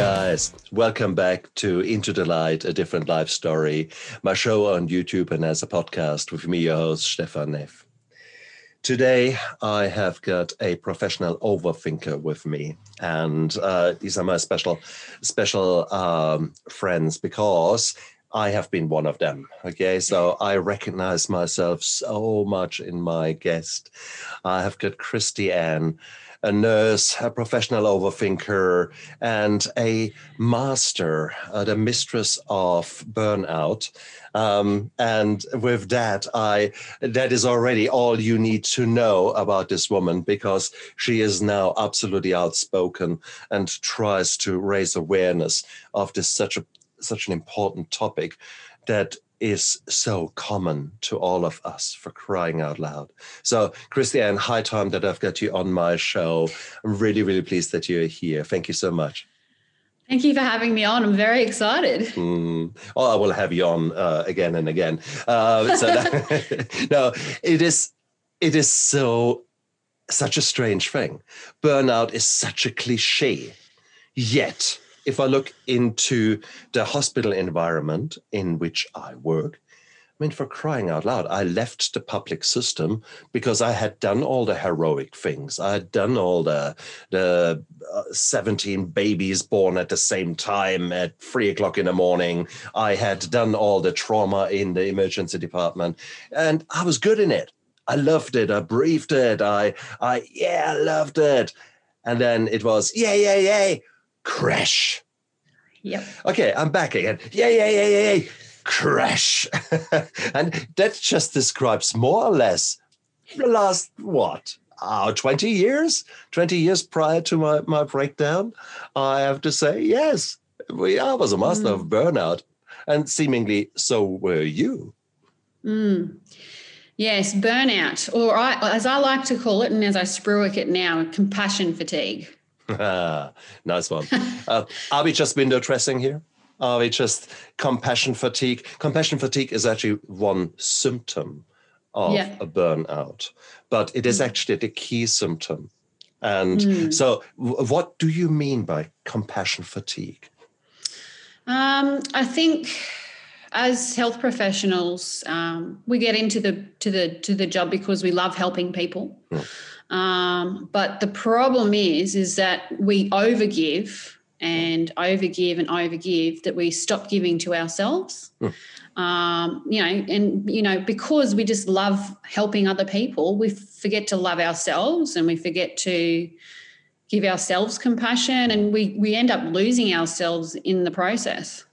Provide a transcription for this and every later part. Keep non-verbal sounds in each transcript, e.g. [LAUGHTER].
guys. Welcome back to Into the Light, a different life story, my show on YouTube and as a podcast with me, your host, Stefan Neff. Today, I have got a professional overthinker with me, and uh, these are my special, special um, friends because I have been one of them. Okay, so I recognize myself so much in my guest. I have got Christy Ann a nurse, a professional overthinker, and a master, uh, the mistress of burnout. Um, and with that, I that is already all you need to know about this woman because she is now absolutely outspoken and tries to raise awareness of this such a such an important topic that is so common to all of us for crying out loud. So, Christy Ann, high time that I've got you on my show. I'm really, really pleased that you're here. Thank you so much. Thank you for having me on. I'm very excited. Mm. Oh, I will have you on uh, again and again. Uh, so that, [LAUGHS] no, it is. It is so such a strange thing. Burnout is such a cliche, yet if I look into the hospital environment in which I work, I mean, for crying out loud, I left the public system because I had done all the heroic things. I had done all the the uh, seventeen babies born at the same time at three o'clock in the morning. I had done all the trauma in the emergency department, and I was good in it. I loved it. I breathed it. I, I, yeah, I loved it. And then it was, yeah, yeah, yeah, crash. Yep. Okay, I'm back again. Yeah, yeah, yeah, yeah, yeah. Crash. [LAUGHS] and that just describes more or less the last, what, uh, 20 years? 20 years prior to my, my breakdown, I have to say, yes, we, I was a master mm. of burnout. And seemingly so were you. Mm. Yes, burnout, or I, as I like to call it, and as I spruik it now, compassion fatigue. [LAUGHS] nice one. uh, are we just window dressing here? Are we just compassion fatigue? Compassion fatigue is actually one symptom of yeah. a burnout, but it is actually the key symptom. And mm. so, what do you mean by compassion fatigue? Um, I think as health professionals, um, we get into the to the to the job because we love helping people. Mm. Um, but the problem is, is that we overgive and overgive and overgive that we stop giving to ourselves. Mm. Um, you know, and you know, because we just love helping other people, we forget to love ourselves and we forget to give ourselves compassion, and we we end up losing ourselves in the process.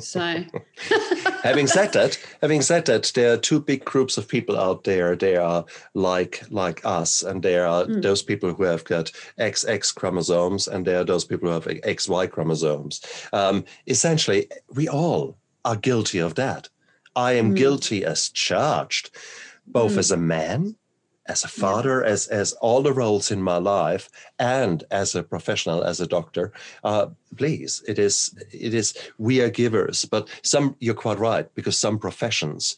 So, [LAUGHS] having said that, having said that, there are two big groups of people out there. They are like like us, and there are mm. those people who have got XX chromosomes, and there are those people who have XY chromosomes. Um, essentially, we all are guilty of that. I am mm. guilty as charged, both mm. as a man as a father, yeah. as as all the roles in my life, and as a professional, as a doctor. Uh, please, it is it is we are givers, but some you're quite right because some professions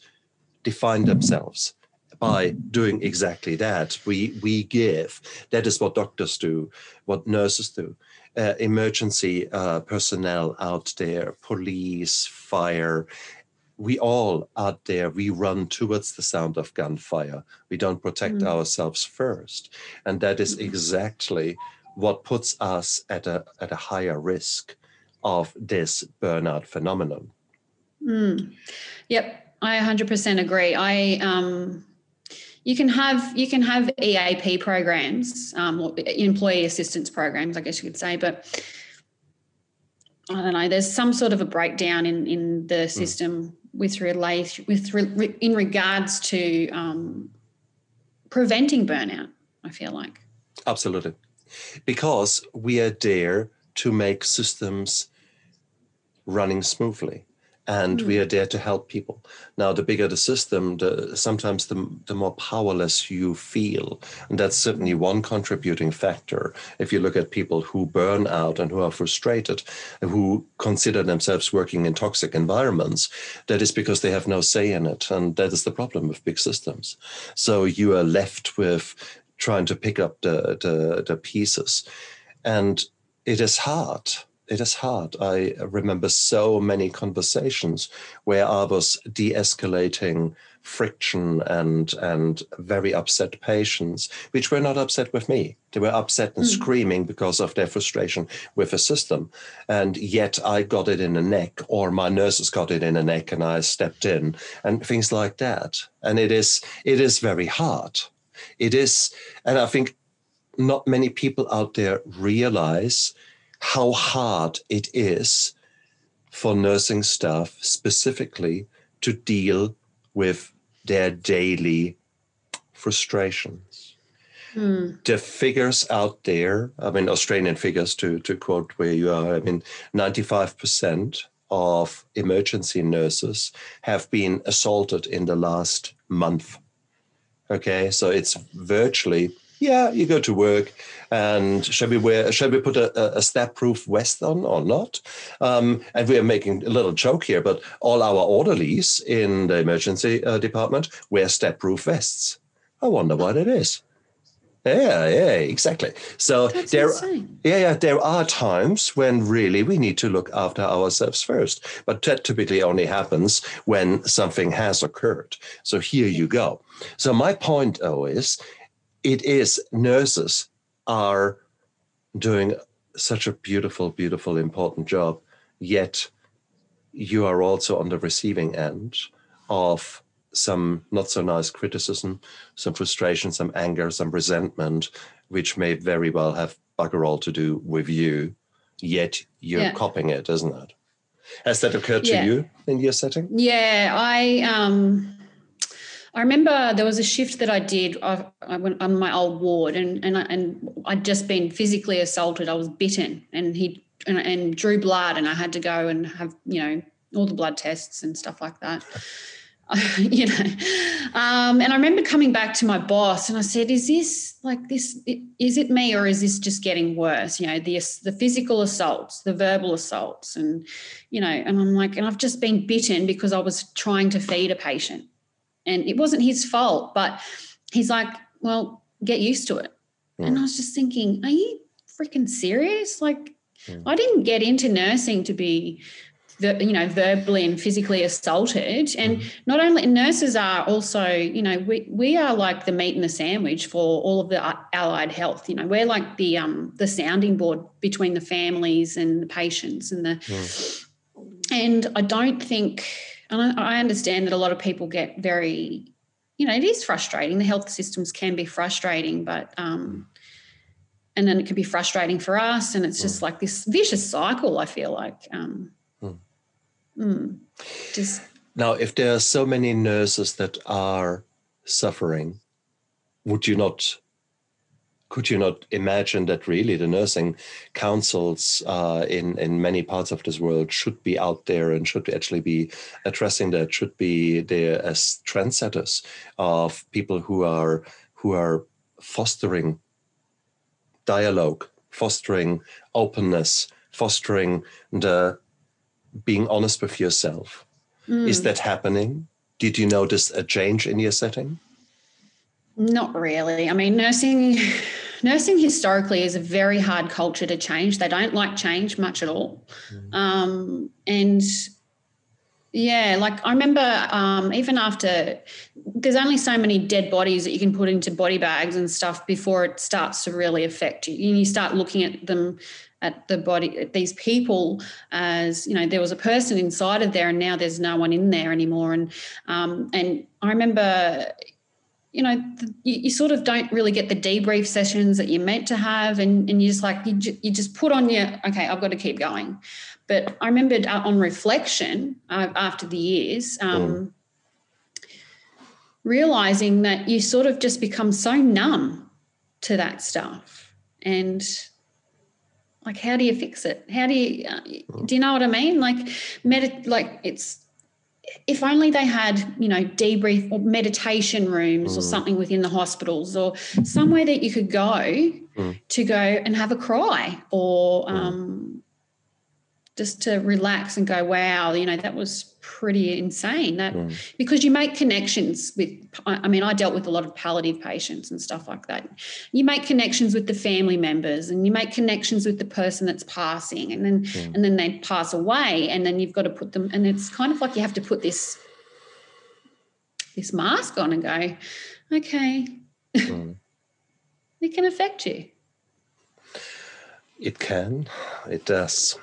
define themselves by doing exactly that. We we give. That is what doctors do, what nurses do. Uh, emergency uh, personnel out there, police, fire, we all out there we run towards the sound of gunfire we don't protect mm. ourselves first and that is exactly what puts us at a at a higher risk of this burnout phenomenon mm. yep i 100% agree i um you can have you can have eap programs um, or employee assistance programs i guess you could say but I don't know. There's some sort of a breakdown in in the mm. system with relate with re, in regards to um, preventing burnout. I feel like absolutely because we are there to make systems running smoothly and mm. we are there to help people. Now, the bigger the system, the, sometimes the, the more powerless you feel. And that's certainly one contributing factor. If you look at people who burn out and who are frustrated, who consider themselves working in toxic environments, that is because they have no say in it. And that is the problem with big systems. So you are left with trying to pick up the, the, the pieces. And it is hard it is hard. I remember so many conversations where I was de-escalating friction and and very upset patients, which were not upset with me. They were upset and mm. screaming because of their frustration with the system. And yet I got it in the neck, or my nurses got it in the neck, and I stepped in, and things like that. And it is it is very hard. It is, and I think not many people out there realize how hard it is for nursing staff specifically to deal with their daily frustrations. Mm. The figures out there, I mean, Australian figures to, to quote where you are, I mean, 95% of emergency nurses have been assaulted in the last month. Okay, so it's virtually yeah, you go to work, and shall we wear? Shall we put a, a stab-proof vest on or not? Um, and we are making a little joke here, but all our orderlies in the emergency uh, department wear stab-proof vests. I wonder what it is. Yeah, yeah, exactly. So That's there, insane. yeah, yeah, there are times when really we need to look after ourselves first, but that typically only happens when something has occurred. So here you go. So my point, though, is it is nurses are doing such a beautiful, beautiful, important job, yet you are also on the receiving end of some not so nice criticism, some frustration, some anger, some resentment, which may very well have bugger all to do with you, yet you're yeah. copying it, isn't it? Has that occurred to yeah. you in your setting? Yeah, I um I remember there was a shift that I did. I, I went on my old ward, and and I, and I'd just been physically assaulted. I was bitten, and he and, and drew blood, and I had to go and have you know all the blood tests and stuff like that. [LAUGHS] you know, um, and I remember coming back to my boss, and I said, "Is this like this? Is it me, or is this just getting worse? You know, the the physical assaults, the verbal assaults, and you know." And I'm like, and I've just been bitten because I was trying to feed a patient and it wasn't his fault but he's like well get used to it mm. and i was just thinking are you freaking serious like mm. i didn't get into nursing to be you know verbally and physically assaulted and mm. not only nurses are also you know we, we are like the meat in the sandwich for all of the allied health you know we're like the um the sounding board between the families and the patients and the mm. and i don't think and I, I understand that a lot of people get very, you know, it is frustrating. The health systems can be frustrating, but um, and then it can be frustrating for us, and it's just mm. like this vicious cycle. I feel like, um, mm. Mm, just now, if there are so many nurses that are suffering, would you not could you not imagine that really the nursing councils uh, in in many parts of this world should be out there and should actually be addressing that should be there as trendsetters of people who are who are fostering dialogue fostering openness fostering the being honest with yourself? Mm. is that happening? Did you notice a change in your setting not really. I mean, nursing nursing historically is a very hard culture to change. They don't like change much at all. Mm. Um, and yeah, like I remember um, even after there's only so many dead bodies that you can put into body bags and stuff before it starts to really affect you. And you start looking at them at the body at these people as you know there was a person inside of there and now there's no one in there anymore and um, and I remember you know, you, you, sort of don't really get the debrief sessions that you're meant to have, and, and you just like you, ju- you just put on your okay, I've got to keep going. But I remembered uh, on reflection uh, after the years, um, mm. realizing that you sort of just become so numb to that stuff, and like, how do you fix it? How do you uh, do you know what I mean? Like, med- like it's if only they had, you know, debrief or meditation rooms mm. or something within the hospitals or somewhere that you could go mm. to go and have a cry or, mm. um, just to relax and go, wow, you know, that was pretty insane. That because you make connections with I mean, I dealt with a lot of palliative patients and stuff like that. You make connections with the family members and you make connections with the person that's passing and then and then they pass away and then you've got to put them and it's kind of like you have to put this this mask on and go, okay. Mm. [LAUGHS] it can affect you. It can. It does.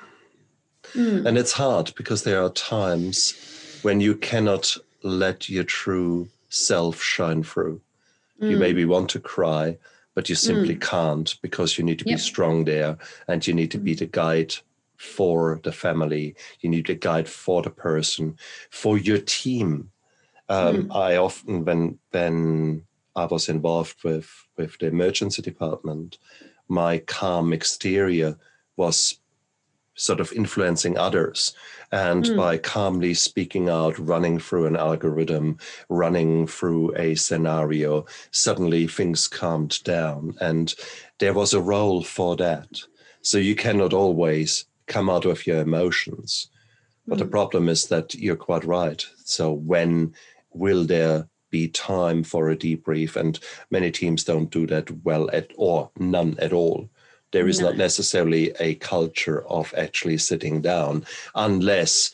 Mm. And it's hard because there are times when you cannot let your true self shine through. Mm. You maybe want to cry, but you simply mm. can't because you need to yep. be strong there and you need to be mm. the guide for the family. You need a guide for the person, for your team. Um, mm. I often, when when I was involved with with the emergency department, my calm exterior was sort of influencing others. And mm. by calmly speaking out, running through an algorithm, running through a scenario, suddenly things calmed down. And there was a role for that. So you cannot always come out of your emotions. But mm. the hmm. problem is that you're quite right. So when will there be time for a debrief? And many teams don't do that well at or none at all there is no. not necessarily a culture of actually sitting down unless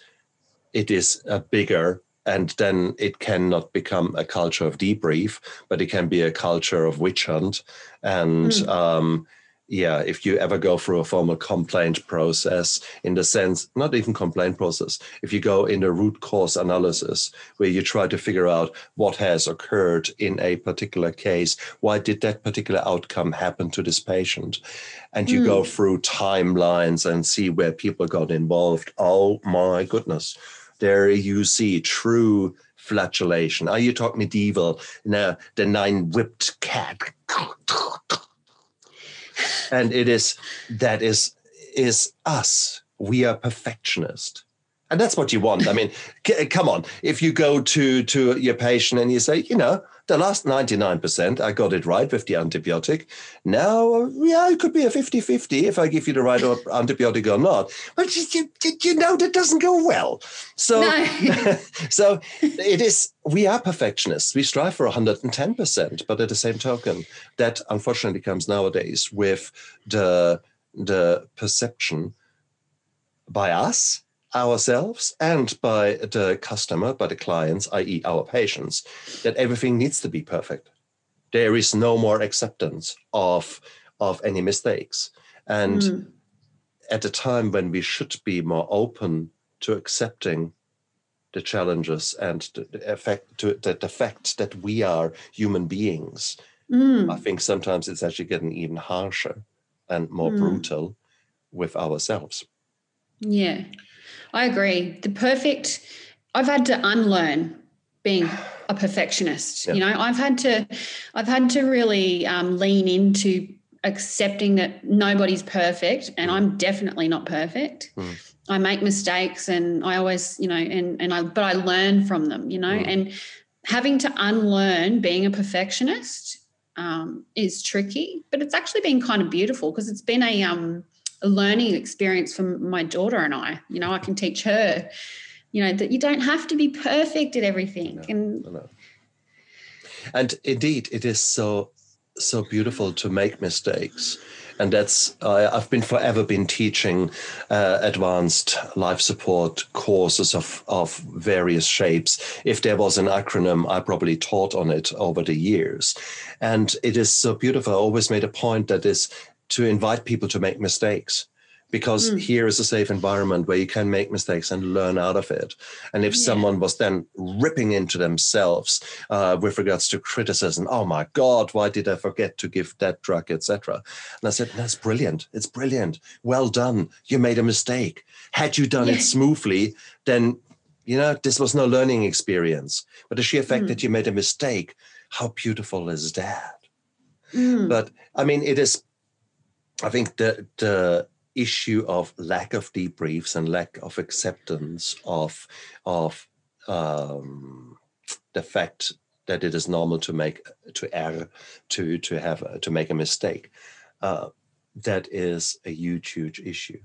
it is a bigger and then it cannot become a culture of debrief but it can be a culture of witch hunt and mm. um, yeah, if you ever go through a formal complaint process, in the sense, not even complaint process, if you go in a root cause analysis where you try to figure out what has occurred in a particular case, why did that particular outcome happen to this patient? And you mm. go hmm. through timelines and see where people got involved. Oh my goodness. There you see true flagellation. Are you talking medieval? Now, the nine whipped cat and it is that is is us. We are perfectionist. And that's what you want. I mean, [LAUGHS] c- come on. If you go to to your patient and you say, you know, the last 99%, I got it right with the antibiotic. Now, yeah, it could be a 50 50 if I give you the right antibiotic or not. But you, you, you know that doesn't go well. So, no. [LAUGHS] so it is, we are perfectionists. We strive for 110%. But at the same token, that unfortunately comes nowadays with the, the perception by us ourselves and by the customer, by the clients, i.e., our patients, that everything needs to be perfect. There is no more acceptance of, of any mistakes. And mm. at a time when we should be more open to accepting the challenges and the effect to the, the fact that we are human beings, mm. I think sometimes it's actually getting even harsher and more mm. brutal with ourselves. Yeah. I agree. The perfect, I've had to unlearn being a perfectionist. Yeah. You know, I've had to, I've had to really um, lean into accepting that nobody's perfect, and mm. I'm definitely not perfect. Mm. I make mistakes, and I always, you know, and and I, but I learn from them. You know, mm. and having to unlearn being a perfectionist um, is tricky, but it's actually been kind of beautiful because it's been a um, a learning experience for my daughter and I. You know, I can teach her, you know, that you don't have to be perfect at everything. No, and no. and indeed, it is so so beautiful to make mistakes and that's uh, I've been forever been teaching uh, advanced life support courses of of various shapes. If there was an acronym, I probably taught on it over the years, and it is so beautiful. I always made a point that is to invite people to make mistakes because mm. here is a safe environment where you can make mistakes and learn out of it. And if yeah. someone was then ripping into themselves uh, with regards to criticism, oh my God, why did I forget to give that drug, etc. And I said, that's brilliant. It's brilliant. Well done. You made a mistake. Had you done yeah. it smoothly, then you know this was no learning experience. But the sheer fact mm. that you made a mistake, how beautiful is that? Mm. But I mean, it is I think the the issue of lack of debriefs and lack of acceptance of of um, the fact that it is normal to make to err to to have to make a mistake uh, that is a huge huge issue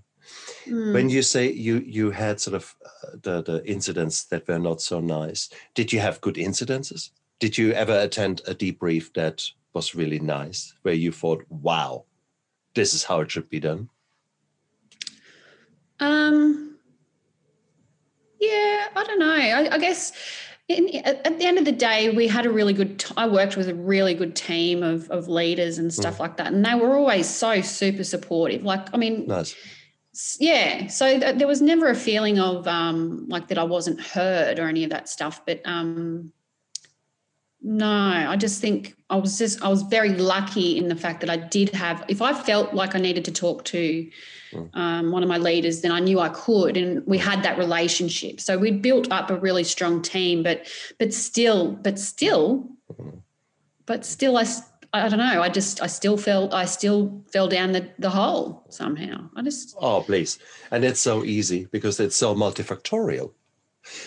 Mm. When you say you you had sort of uh, the the incidents that were not so nice, did you have good incidences? Did you ever attend a debrief that was really nice, where you thought, "Wow, this is how it should be done"? Um. Yeah, I don't know. I, I guess in, at the end of the day, we had a really good. T- I worked with a really good team of of leaders and stuff mm. like that, and they were always so super supportive. Like, I mean, nice. Yeah, so th- there was never a feeling of um, like that I wasn't heard or any of that stuff. But um, no, I just think I was just I was very lucky in the fact that I did have. If I felt like I needed to talk to Mm. um, one of my leaders, then I knew I could, and we had that relationship. So we'd built up a really strong team, but but still, but still, mm. but still, I I don't know. I just I still felt I still fell down the the hole somehow. I just oh please, and it's so easy because it's so multifactorial.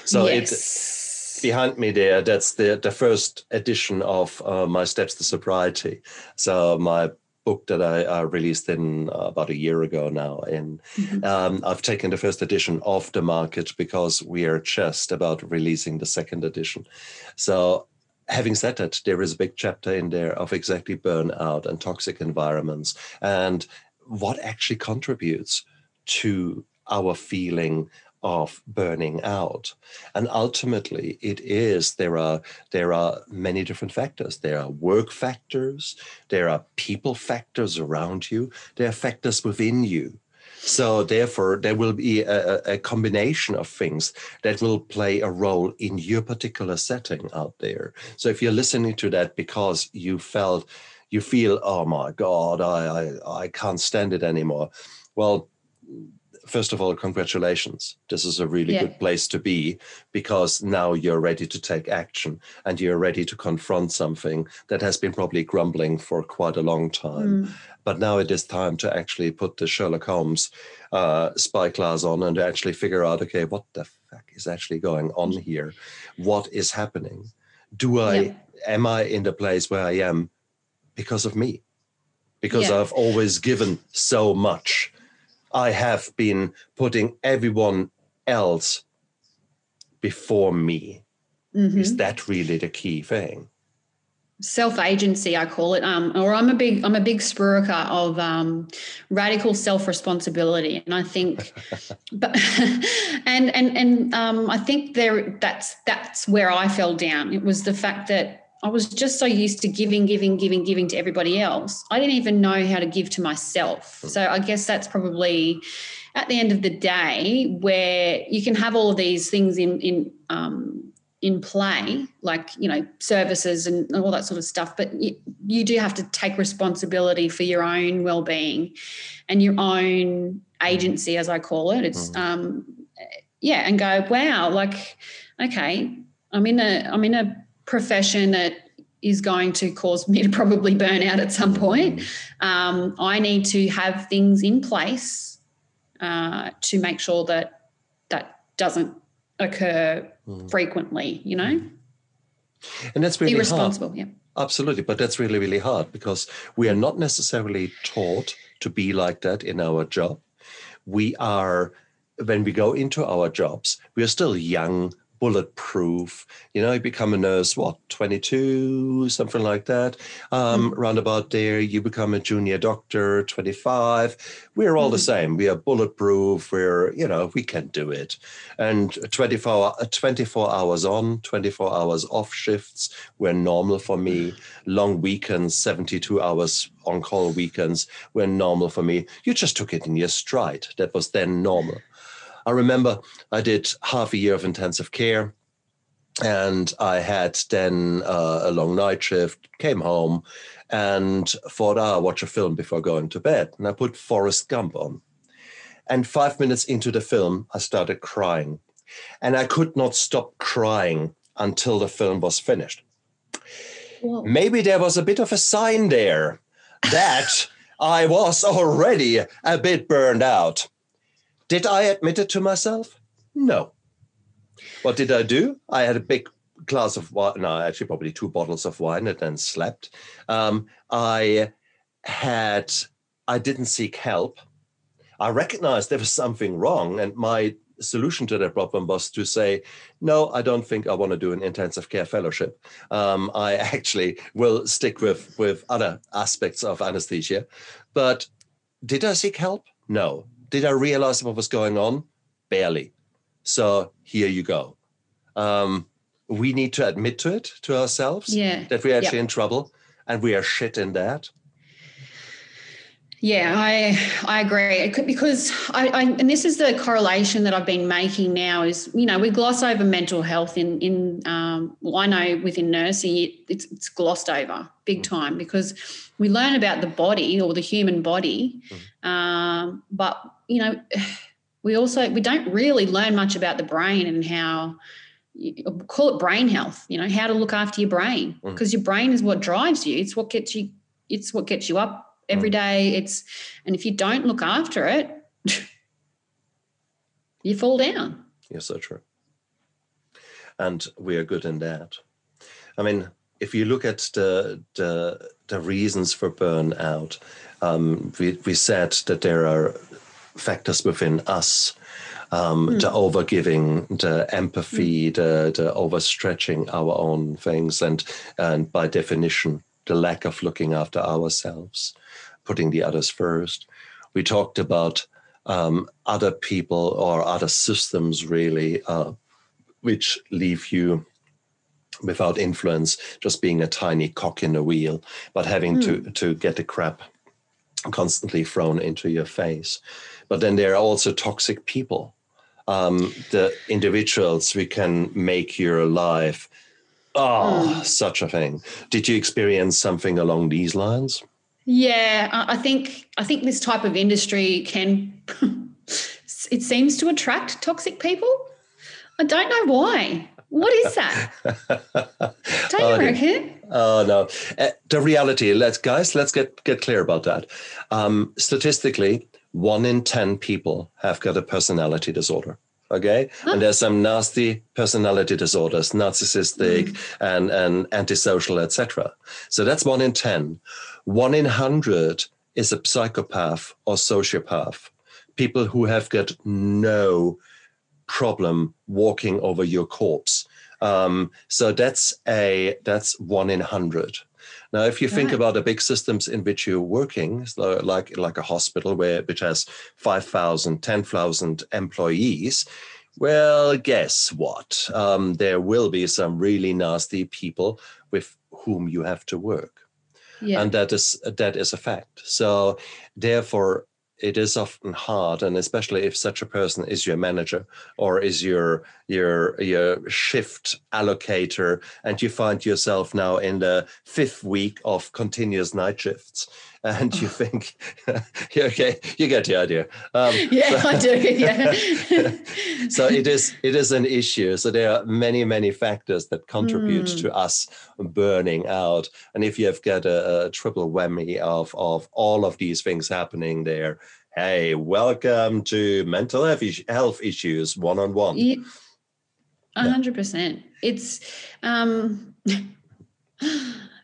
So yes. it's behind me there. That's the the first edition of uh, my Steps to Sobriety. So my book that I uh, released in uh, about a year ago now. And mm-hmm. um, I've taken the first edition off the market because we are just about releasing the second edition. So, having said that, there is a big chapter in there of exactly burnout and toxic environments and what actually contributes to our feeling of burning out. And ultimately it is there are there are many different factors. There are work factors there are people factors around you there are factors within you. So therefore there will be a, a combination of things that will play a role in your particular setting out there. So if you're listening to that because you felt you feel oh my god i i, I can't stand it anymore. Well first of all, congratulations. This is a really yeah. good place to be because now you're ready to take action and you're ready to confront something that has been probably grumbling for quite a long time. Mm. But now it is time to actually put the Sherlock Holmes uh, spy class on and actually figure out okay, what the fuck is actually going on here? What is happening? Do I, yeah. am I in the place where I am because of me? Because yeah. I've always given so much I have been putting everyone else before me. Mm-hmm. Is that really the key thing? self agency i call it um, or i'm a big i'm a big spruiker of um, radical self responsibility and i think [LAUGHS] but [LAUGHS] and and and um, i think there that's that's where i fell down it was the fact that I was just so used to giving, giving, giving, giving to everybody else. I didn't even know how to give to myself. Hmm. So I guess that's probably at the end of the day where you can have all of these things in in um, in play, like you know services and all that sort of stuff. But you, you do have to take responsibility for your own well being and your own agency, as I call it. It's hmm. um, yeah, and go wow, like okay, I'm in a I'm in a profession that is going to cause me to probably burn out at some point. Um, I need to have things in place uh, to make sure that that doesn't occur mm. frequently. You know, and that's really irresponsible. Hard. Yeah, absolutely. But that's really really hard because we are not necessarily taught to be like that in our job. We are when we go into our jobs, we are still young bulletproof. You know, you become a nurse, what, 22, something like that. Um, mm. Roundabout there, you become a junior doctor, 25. We're all mm. the hmm. same. We are bulletproof. We're, you know, we can do it. And 24, 24 hours on, 24 hours off shifts were normal for me. Long weekends, 72 hours on call weekends were normal for me. You just took it in your stride. That was then normal. I remember I did half a year of intensive care and I had then uh, a long night shift, came home and thought, ah, I'll watch a film before going to bed. And I put Forrest Gump on. And five minutes into the film, I started crying. And I could not stop crying until the film was finished. Whoa. Maybe there was a bit of a sign there that I was already a bit burned out. Did I admit it to myself? No. What did I do? I had a big glass of wine, no, actually, probably two bottles of wine and then slept. Um, I had, I didn't seek help. I recognized there was something wrong, and my solution to that problem was to say, no, I don't think I want to do an intensive care fellowship. Um, I [LAUGHS] actually will stick with with other aspects of anesthesia. But did I seek help? No. Did I realize what was going on? Barely. So here you go. Um, we need to admit to it to ourselves yeah. that we're actually yep. in trouble and we are shit in that yeah, I I agree because I, I, and this is the correlation that I've been making now is you know we gloss over mental health in in um, well I know within nursing it's it's glossed over big mm. time because we learn about the body or the human body, mm. um, but you know [SIGHS] we also we don't really learn much about the brain and how call it brain health you know how to look after your brain because mm. your brain is what drives you it's what gets you it's what gets you up every mm. day. It's and if you don't look after it, [LAUGHS] you fall down. You're so true. And we are good in that. I mean, if you look at the the, the reasons for burnout, um, we, we said that there are factors within us um, mm. the overgiving, the empathy, mm. the, the overstretching our own things, and and by definition, the lack of looking after ourselves putting the others first. We talked about um, other people or other systems, really, uh, which leave you without influence, just being a tiny cock in a wheel, but having mm. to hmm. to get the crap constantly thrown into your face. But then there are also toxic people, um, the individuals we can make your life. Oh, mm. such a thing. Did you experience something along these lines? Yeah, I think I think this type of industry can [LAUGHS] it seems to attract toxic people. I don't know why. What is that? [LAUGHS] don't you oh, reckon? Oh no. Uh, the reality, let's guys, let's get get clear about that. Um, statistically, one in ten people have got a personality disorder okay? Huh? and there's some nasty personality disorders narcissistic mm. and and antisocial etc so that's one in 10 one in 100 is a psychopath or sociopath people who have got no problem walking over your corpse. Um, so that's a that's one in 100 now, if you think about the big systems in which you're working, so like like a hospital where which has 5,000, 10,000 employees, well, guess what? Um, there will be some really nasty people with whom you have to work. Yeah. And that is that is a fact. So therefore it is often hard and especially if such a person is your manager or is your your your shift allocator and you find yourself now in the fifth week of continuous night shifts and you think [LAUGHS] okay you get the idea. Um, [LAUGHS] yeah so, i do yeah. [LAUGHS] So it is it is an issue. So there are many many factors that contribute mm. to us burning out. And if you have got a, a triple whammy of of all of these things happening there hey welcome to mental health issues one-on-one. A hundred percent. It's um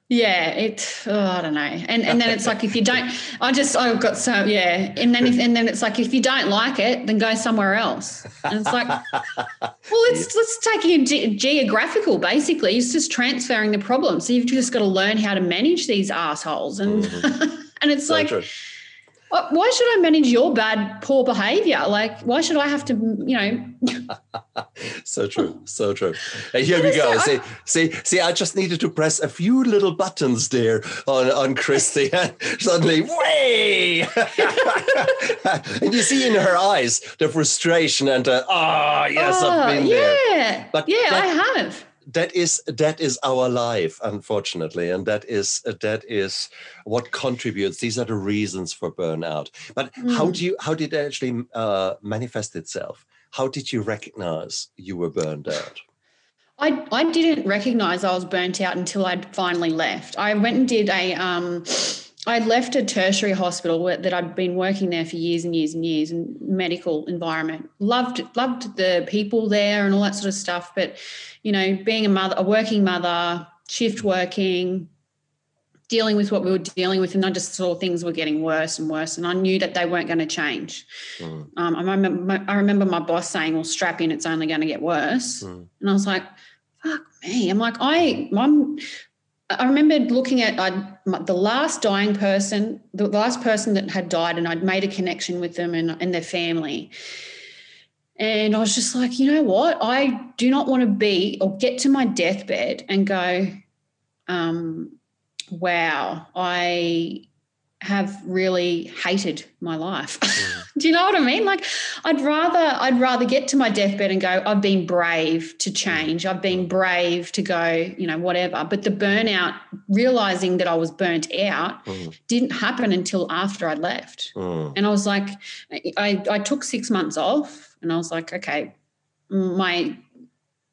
Yeah, it. Oh, I don't know, and and then it's like if you don't, I just I've got so yeah, and then if and then it's like if you don't like it, then go somewhere else. And it's like, [LAUGHS] well, let's let's take it ge- geographical. Basically, it's just transferring the problem. So you've just got to learn how to manage these assholes, and mm-hmm. [LAUGHS] and it's so like. True why should I manage your bad, poor behavior? Like, why should I have to, you know? [LAUGHS] so true, so true. And here we go. See, see, see. I just needed to press a few little buttons there on on Christy, [LAUGHS] and suddenly, way! [LAUGHS] and you see in her eyes the frustration and the, ah, oh, yes, oh, I've been yeah. there. But yeah, that, I have that is that is our life unfortunately and that is that is what contributes these are the reasons for burnout but mm. how do you how did it actually uh, manifest itself how did you recognize you were burned out I, I didn't recognize I was burnt out until I'd finally left. I went and did a um, I left a tertiary hospital that I'd been working there for years and years and years in medical environment. Loved loved the people there and all that sort of stuff. But you know, being a mother, a working mother, shift working, dealing with what we were dealing with, and I just saw things were getting worse and worse, and I knew that they weren't going to change. Mm. Um, I remember, I remember my boss saying, "Well, strap in; it's only going to get worse," mm. and I was like, "Fuck me!" I'm like, I, I'm. I remember looking at I'd, the last dying person, the last person that had died, and I'd made a connection with them and, and their family. And I was just like, you know what? I do not want to be or get to my deathbed and go, um, wow, I have really hated my life. [LAUGHS] Mm. Do you know what I mean? Like I'd rather I'd rather get to my deathbed and go I've been brave to change. I've been brave to go, you know, whatever. But the burnout realizing that I was burnt out mm. didn't happen until after I left. Mm. And I was like I I took 6 months off and I was like okay, my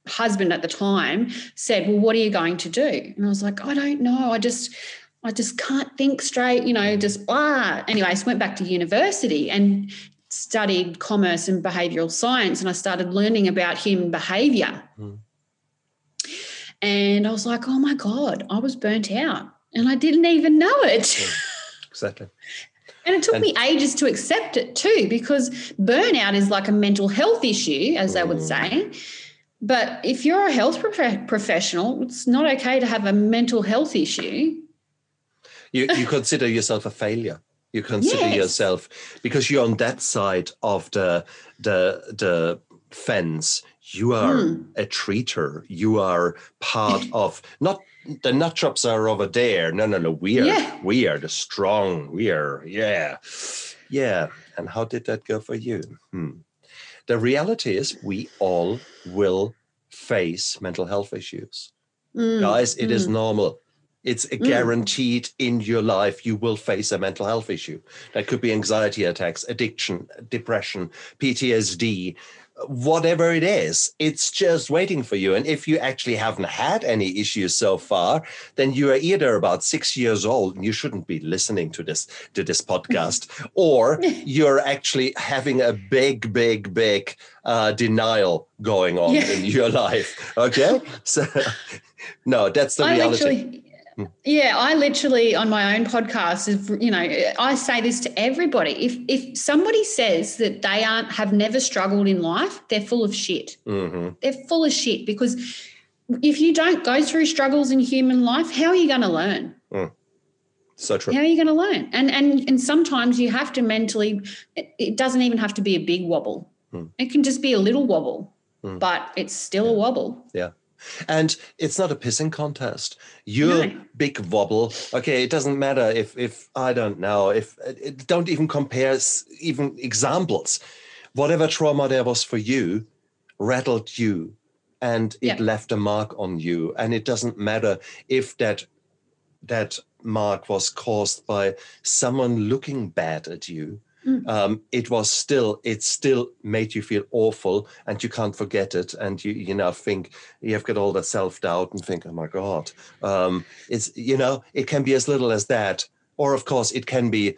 husband at the time said, Well, what are you going to do? And I was like, I don't know. I just, I just can't think straight, you know, just blah. Anyway, I went back to university and studied commerce and behavioral science, and I started learning about human behavior. Mm. And I was like, oh my God, I was burnt out. And I didn't even know it. Yeah, exactly. [LAUGHS] And it took and, me ages to accept it too, because burnout is like a mental health issue, as mm. they would hmm. say. But if you're a health prof- professional, it's not okay to have a mental health issue. You, you consider yourself a failure. You consider yes. yourself because you're on that side of the the the fence. You are mm. a treater. You are part [LAUGHS] of not the nut shops are over there. No, no, no. We are yeah. we are the strong. We are yeah, yeah. And how did that go for you? Hmm. The reality is, we all will face mental health issues. Mm, Guys, it mm. is normal. It's mm. guaranteed mm. in your life you will face a mental health issue. That could be anxiety attacks, addiction, depression, PTSD, whatever it is, it's just waiting for you. And if you actually haven't had any issues so far, then you are either about six years old and you shouldn't be listening to this to this podcast, [LAUGHS] or [LAUGHS] you're actually having a big, big, big uh, denial going on yeah. in your life. Okay, [LAUGHS] so no, that's the reality. Actually, yeah, I literally on my own podcast, you know, I say this to everybody. If if somebody says that they aren't have never struggled in life, they're full of shit. Mm-hmm. They're full of shit because if you don't go through struggles in human life, how are you going to learn? Mm. So true. How are you going to learn? And and and sometimes you have to mentally. It, it doesn't even have to be a big wobble. Mm. It can just be a little wobble, mm. but it's still yeah. a wobble. Yeah. And it's not a pissing contest. Your no. big wobble, okay, it doesn't matter if if I don't know, if it, don't even compare even examples. Whatever trauma there was for you rattled you and it left a mark on you. And it doesn't matter if that that mark was caused by someone looking bad at you Mm. Um, it was still it still made you feel awful and you can't forget it. And you you know think you've got all that self-doubt and think oh my god. Um, it's you know it can be as little as that. Or of course it can be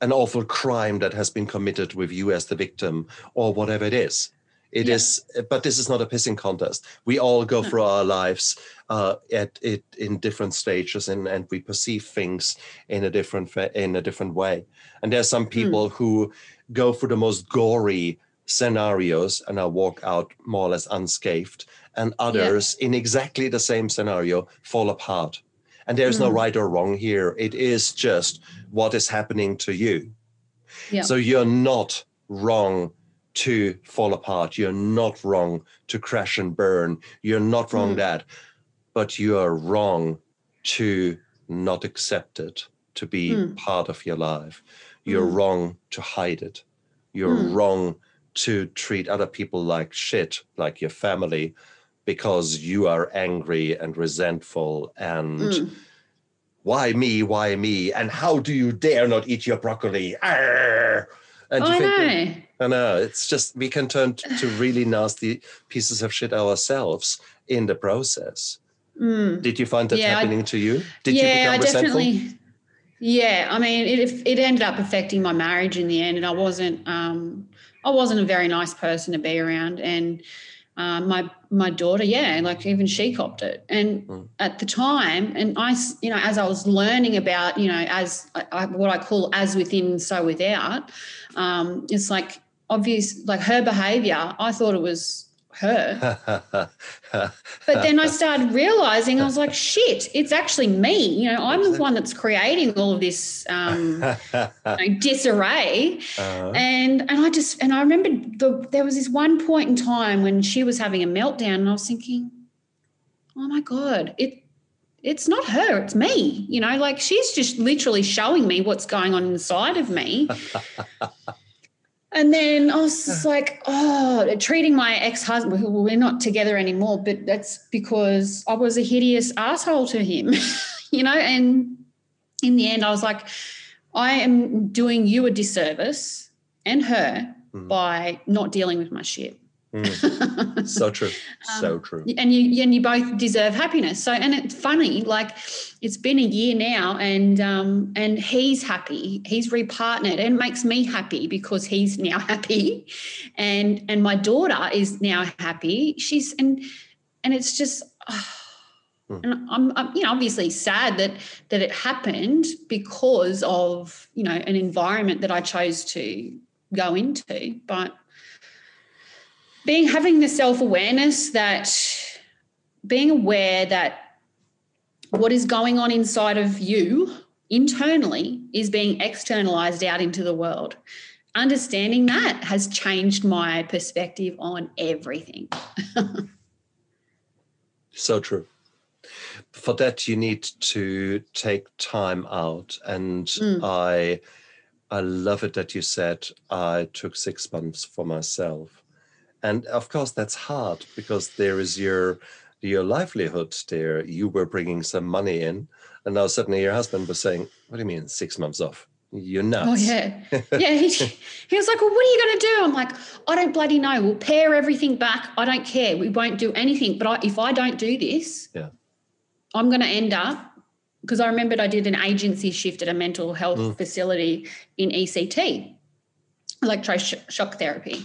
an awful crime that has been committed with you as the victim or whatever it is it yeah. is, but this is not a pissing contest. We all go through our lives uh, at it in different stages, and, and we perceive things in a different in a different way. And there's some hmm. people mm. who go through the most gory scenarios and I walk out more or less unscathed, and others yeah. in exactly the same scenario fall apart. And there's mm. no hmm. right or wrong here. It is just what is happening to you. Yeah. So you're not wrong to fall apart. You're not wrong to crash and burn. You're not wrong mm. that, but you are wrong to not accept it, to be mm. part of your life. You're mm. wrong to hide it. You're hmm. wrong to treat other people like shit, like your family, because you are angry and resentful and hmm. why me, why me, and how do you dare not eat your broccoli? Arr! And oh, you think, I know. It's just we can turn to really nasty pieces of shit ourselves in the process. Mm. Did you find that yeah, happening I, to you? Did yeah, you become resentful? Definitely, yeah, I mean, it it ended up affecting my marriage in the end, and I wasn't um, I wasn't a very nice person to be around, and uh, my my daughter, yeah, like even she copped it. And mm. at the time, and I, you know, as I was learning about, you know, as I, what I call as within, so without, um, it's like obvious, like her behavior. I thought it was her. [LAUGHS] but then I started realizing I was like, shit, it's actually me. You know, I'm the one that's creating all of this um, [LAUGHS] you know, disarray. Uh-huh. And and I just and I remember the, there was this one point in time when she was having a meltdown, and I was thinking, oh my god, it it's not her, it's me. You know, like she's just literally showing me what's going on inside of me. [LAUGHS] And then I was just like, oh, treating my ex husband, well, we're not together anymore, but that's because I was a hideous asshole to him, [LAUGHS] you know? And in the end, I was like, I am doing you a disservice and her mm. by not dealing with my shit. Mm. [LAUGHS] so true. So um, true. And you and you both deserve happiness. So and it's funny, like it's been a year now, and um, and he's happy. He's repartnered, and it makes me happy because he's now [LAUGHS] happy, and and my daughter is now happy. She's and and it's just. Oh, and I'm, I'm, you know, obviously sad that that it happened because of you know an environment that I chose to go into. But being having the self-awareness that being aware that what is going on inside of you internally is being externalized out into the world. Understanding that has changed my perspective on everything. [LAUGHS] So true. For that you need to take time out. And mm. i i love it that you said i took six months for myself. And of course that's hard because there is your your livelihood there you were bringing some money in and now suddenly your husband was saying what do you mean six months off you're oh, nuts. Oh yeah, [LAUGHS] yeah. He, he was like, "Well, what are you going to do?" I'm like, "I don't bloody know. We'll pare everything back. I don't care. We won't do anything. But I, if I don't do this, yeah, I'm going to end up because I remembered I did an agency shift at a mental health mm. facility in ECT, electroshock therapy,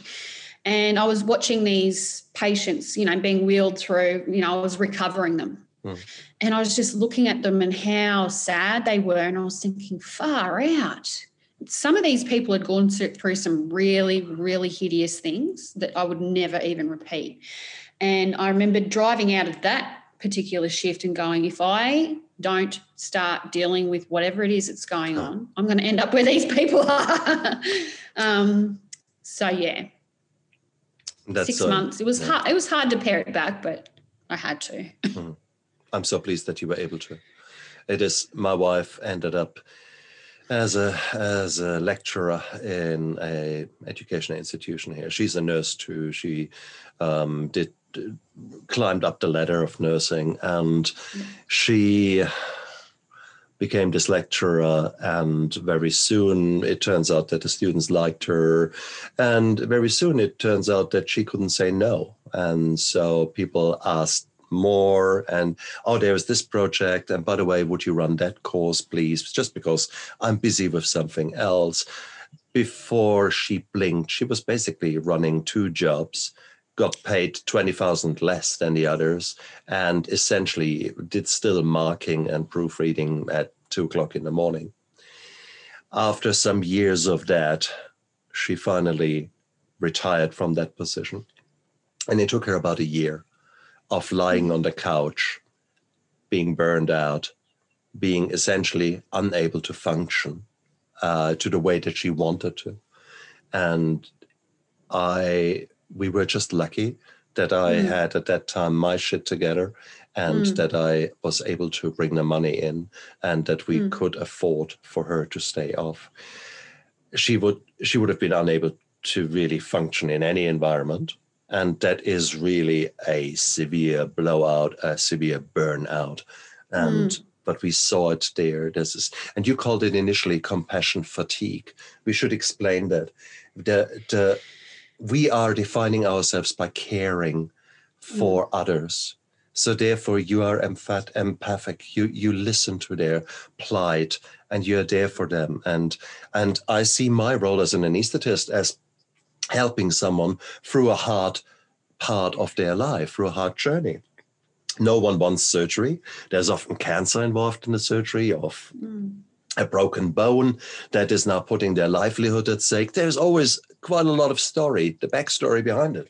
and I was watching these patients, you know, being wheeled through, you know, I was recovering them. Mm. And I was just looking at them and how sad they were. And I was thinking, far out. Some of these people had gone through some really, really hideous things that I would never even repeat. And I remember driving out of that particular shift and going, if I don't start dealing with whatever it is that's going on, I'm going to end up where these people [LAUGHS] are. um, so, yeah, that's six months. It was yeah. hard. It was hard to pare it back, but I had to. [LAUGHS] Mm. I'm so pleased that you were able to. It is. My wife ended up as a as a lecturer in a educational institution here. She's a nurse too. She um, did climbed up the ladder of nursing, and mm. she became this lecturer and very soon it turns out that the students liked her and very soon it turns out that she couldn't say no. And so people asked more and oh there's this project and by the way would you run that course please? Just because i'm busy with something else. Before she blinked she was basically running two jobs got paid 20,000 less than the others and essentially did still marking and proofreading at two o'clock in the morning. After some years of that, she finally retired from that position. And it took her about a year of lying on the couch, being burned out, being essentially unable to function uh, to the way that she wanted to. And I we were just lucky that I mm. had at that time my shit together and mm. that I was able to bring the money in and that we mm. could afford for her to stay off. She would she would have been unable to really function in any environment. And that is really a severe blowout, a severe burnout. And mm. but we saw it there. This is, and you called it initially compassion fatigue. We should explain that. The the we are defining ourselves by caring for mm. others. So therefore, you are emphat- empathic. You you listen to their plight, and you're there for them. And and I see my role as an anesthetist as helping someone through a hard part of their life through a hard journey. No one wants surgery. There's often cancer involved in the surgery of mm. A broken bone that is now putting their livelihood at stake. There's always quite a lot of story, the backstory behind it.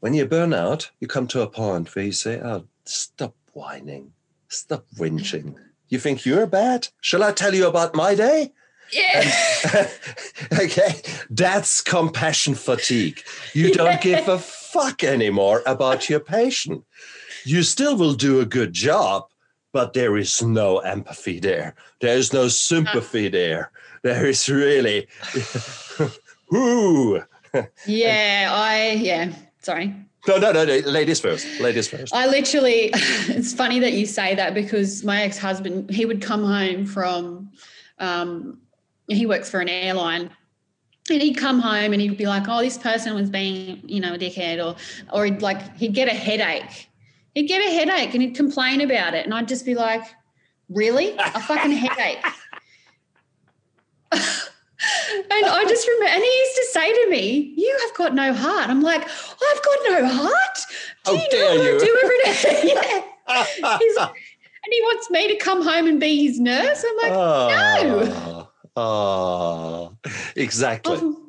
When you burn out, you come to a point where you say, Oh, stop whining, stop whinging. You think you're bad? Shall I tell you about my day? Yeah. [LAUGHS] okay. That's compassion fatigue. You don't [LAUGHS] give a fuck anymore about your patient. You still will do a good job, but there is no empathy there. There is no sympathy [LAUGHS] there. There is really, [LAUGHS] whoo. yeah, I, yeah, sorry. No, no, no, no, ladies first. Ladies first. I literally, [LAUGHS] it's funny that you say that because my ex husband, he would come home from, um, he works for an airline and he'd come home and he'd be like, "Oh, this person was being, you know, a dickhead," or, or he'd like he'd get a headache. He'd get a headache and he'd complain about it, and I'd just be like, "Really, a fucking headache?" [LAUGHS] and I just remember, and he used to say to me, "You have got no heart." I'm like, "I've got no heart." Do How you know what you? I do every day? [LAUGHS] yeah. [LAUGHS] He's, and he wants me to come home and be his nurse. I'm like, oh. no. Oh, exactly. Oh,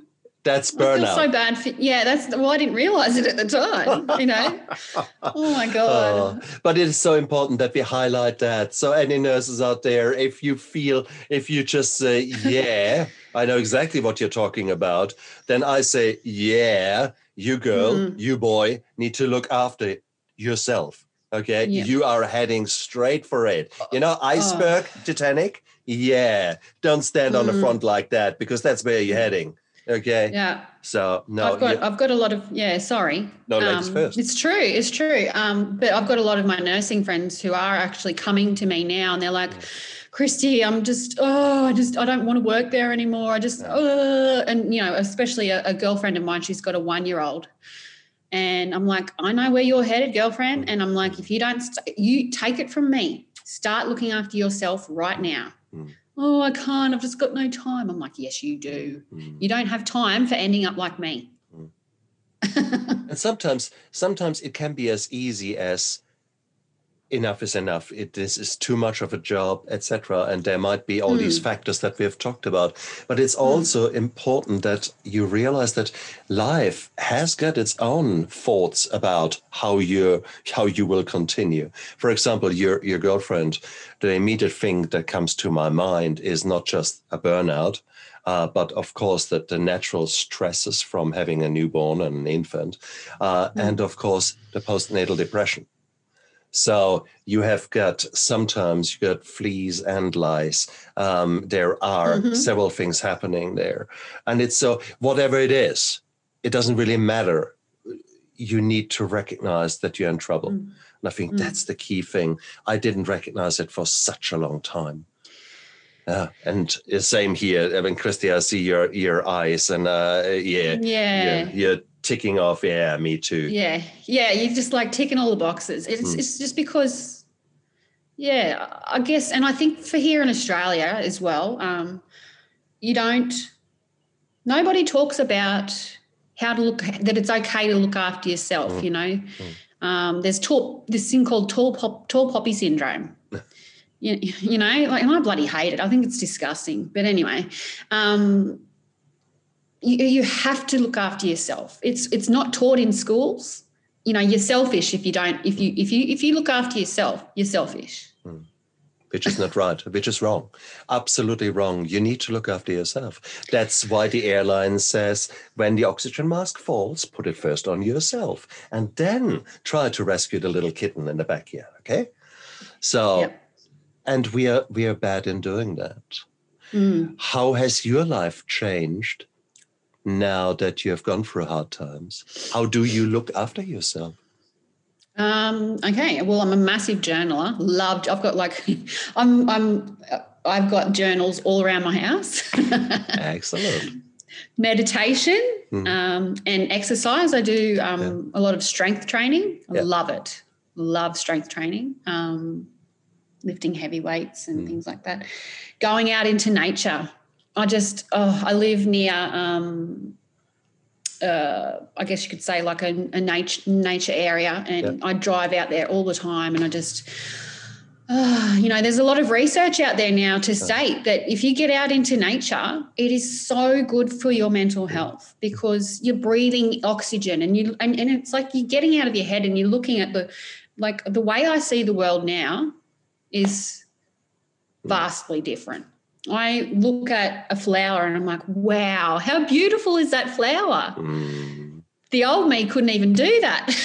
that's burnout. so bad. For, yeah, that's well, I didn't realize it at the time. You know. [LAUGHS] oh my god. Oh, but it is so important that we highlight that. So any nurses out there, if you feel, if you just say, "Yeah, [LAUGHS] I know exactly what you're talking about," then I say, "Yeah, you girl, mm. you boy, need to look after yourself." Okay, yeah. you are heading straight for it. You know, oh. iceberg, oh. Titanic yeah, don't stand on the mm. front like that because that's where you're heading. Okay. Yeah. So no, I've got I've got a lot of yeah. Sorry. No, ladies um, first. It's true. It's true. Um, but I've got a lot of my nursing friends who are actually coming to me now, and they're like. Christy, I'm just, oh, I just, I don't want to work there anymore. I just, uh, and you know, especially a, a girlfriend of mine, she's got a one year old. And I'm like, I know where you're headed, girlfriend. And I'm like, if you don't, st- you take it from me, start looking after yourself right now. Mm. Oh, I can't. I've just got no time. I'm like, yes, you do. Mm. You don't have time for ending up like me. Mm. [LAUGHS] and sometimes, sometimes it can be as easy as enough is enough. It this is too much of a job, etc. And there might be all mm. these hmm. factors that we have talked about. But it's mm. also important that you realize that life has got its own thoughts about how you how you will continue. For example, your your girlfriend. The immediate thing that comes to my mind is not just a burnout. Uh, but of course, that the natural stresses from having a newborn and an infant, uh, mm. and of course, the postnatal depression. So you have got sometimes you got fleas and lice. Um, there are mm-hmm. several things happening there, and it's so whatever it is, it doesn't really matter. You need to recognize that you're in trouble, mm. and I think mm. that's the key thing. I didn't recognize it for such a long time. Uh, and the same here. I mean, Christy, I see your your eyes, and uh, yeah, yeah, you're, you're ticking off. Yeah, me too. Yeah, yeah. You're just like ticking all the boxes. It's mm. it's just because, yeah, I guess, and I think for here in Australia as well, um, you don't. Nobody talks about how to look that it's okay to look after yourself. Mm. You know, mm. um, there's tall, this thing called tall pop, tall poppy syndrome. [LAUGHS] you, you know, like, and I bloody hate it. I think it's disgusting. But anyway, um, you, you have to look after yourself. It's it's not taught in schools. You know, you're selfish if you don't. If you if you if you look after yourself, you're selfish. Hmm. Which is not right, which is wrong. Absolutely wrong. You need to look after yourself. That's why the airline says when the oxygen mask falls, put it first on yourself and then try to rescue the little kitten in the backyard. Okay. So, yep. and we are we are bad in doing that. Mm. How has your life changed now that you have gone through hard times? How do you look after yourself? Um, okay, well, I'm a massive journaler. Loved. I've got like, [LAUGHS] I'm, I'm, I've got journals all around my house. [LAUGHS] Excellent. Meditation mm. um, and exercise. I do um, yeah. a lot of strength training. I yeah. love it. Love strength training. Um, lifting heavy weights and mm. things like that. Going out into nature I just oh, I live near um, uh, I guess you could say like a, a nature nature area, and yeah. I drive out there all the time, and I just. Uh, you know, there's a lot of research out there now to state that if you get out into nature, it is so good for your mental health because you're breathing oxygen and you and, and it's like you're getting out of your head and you're looking at the like the way I see the world now is vastly different. I look at a flower and I'm like, wow, how beautiful is that flower? Mm. The old me couldn't even do that.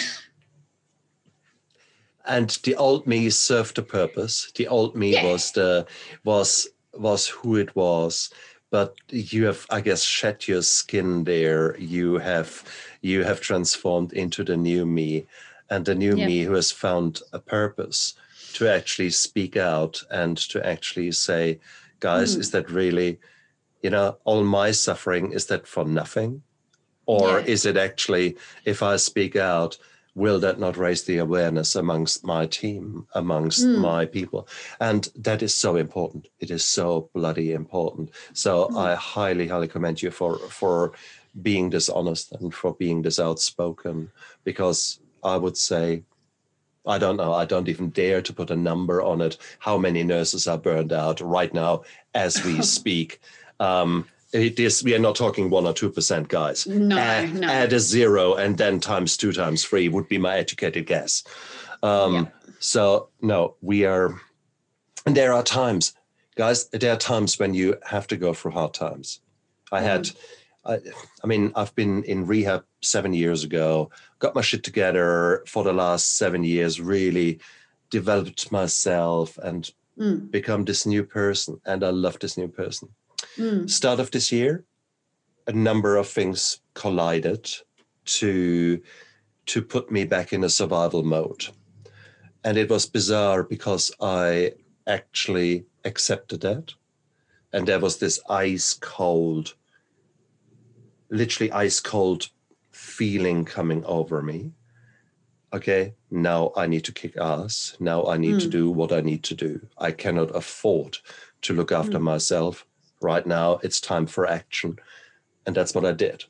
and the old me served a purpose. The old me yeah. was the was was who it was. But you have, I guess, shed your skin there. You have you have transformed into the new me, and the new yeah. me who has found a purpose to actually speak out and to actually say, guys, mm. is that really, you know, all my suffering, is that for nothing? Or yeah. is it actually, if I speak out, will that not raise the awareness amongst my team, amongst mm. my people? And that is so important. It is so bloody important. So mm. I highly, highly commend you for for being dishonest and for being this outspoken, because I would say I don't know. I don't even dare to put a number on it. How many nurses are burned out right now as we [LAUGHS] speak? Um, it is. We are not talking one or two percent, guys. No, add, no. add a zero and then times two times three would be my educated guess. Um, yeah. So no, we are. And there are times, guys. There are times when you have to go through hard times. I mm. had. I, I mean, I've been in rehab seven years ago got my shit together for the last seven years, really developed myself and mm. become this new person. And I love this new person. Mm. Start of this year, a number of things collided to to put me back in a survival mode. And it was bizarre because I actually accepted that. And there was this ice cold, literally ice cold feeling coming over me. Okay, now I need to kick ass. Now I need mm. to hmm. do what I need to do. I cannot afford to look after mm. myself. Right now, it's time for action. And that's what I did.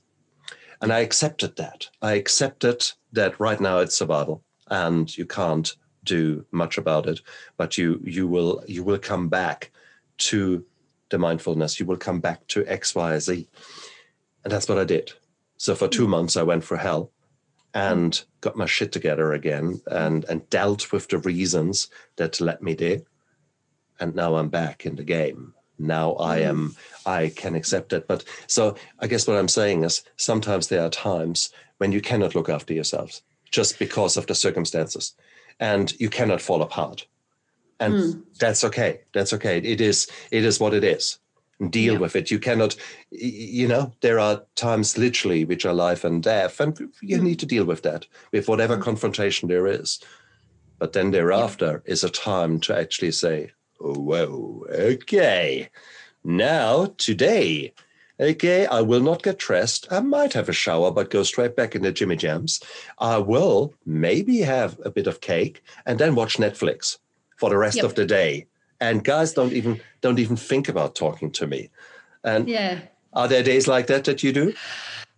And I accepted that. I accepted that right now it's survival and you can't do much about it, but you you will you will come back to the mindfulness. You will come back to X, Y, Z. And that's what I did. So for two months, I went for hell and got my shit together again and, and dealt with the reasons that let me there. And now I'm back in the game. Now I mm. am, I can accept it. But so I guess what I'm saying is sometimes there are times when you cannot look after yourselves just because of the circumstances and you cannot fall apart. And mm. that's okay. That's okay. It is, it is what it is deal yeah. with it. You cannot, you know, there are times literally which are life and death, and you mm. need to deal with that, with whatever mm. confrontation there is. But then thereafter yeah. is a time to actually say, oh, whoa, okay, now today, okay, I will not get dressed. I might have a shower, but go straight back in the Jimmy Jams. I will maybe have a bit of cake and then watch Netflix for the rest yep. of the day and guys don't even don't even think about talking to me and yeah are there days like that that you do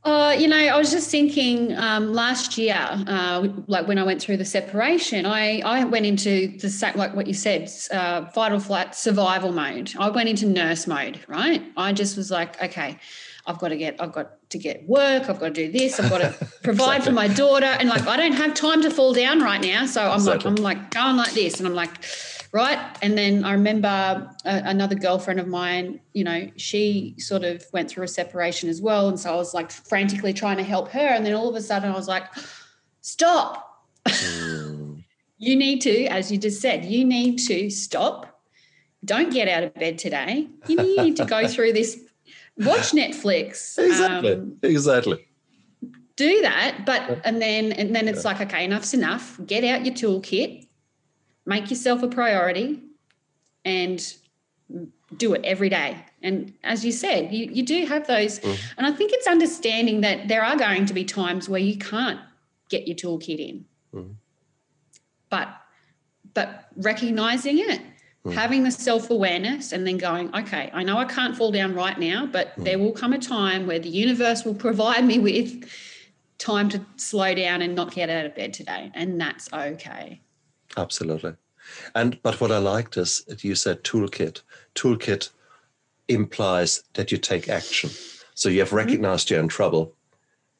uh, you know, I was just thinking um, last year, uh, like when I went through the separation, I, I went into the like what you said, uh, vital flight survival mode. I went into nurse mode, right? I just was like, okay, I've got to get, I've got to get work, I've got to do this, I've got to [LAUGHS] provide exactly. for my daughter, and like I don't have time to fall down right now, so I'm exactly. like, I'm like going like this, and I'm like right? And then I remember a, another girlfriend of mine, you know, she sort of went through a separation as well. And so I was like frantically trying to help her. And then all of a sudden I was like, stop. Mm. [LAUGHS] you need to, as you just said, you need to stop. Don't get out of bed today. You need to go through this, watch Netflix. Exactly. Um, exactly do that but and then and then it's like okay enough's enough get out your toolkit make yourself a priority and do it every day. And as you said, you, you do have those. Mm. And I think it's understanding that there are going to be times where you can't get your toolkit in. Mm. But but recognizing it, mm. having the self-awareness and then going okay i know i can't fall down right now but there will come a time where the universe will provide me with time to slow down and not get out of bed today and that's okay absolutely and but what i liked is that you said toolkit toolkit implies that you take action so you have mm-hmm. recognized mm-hmm. you're in trouble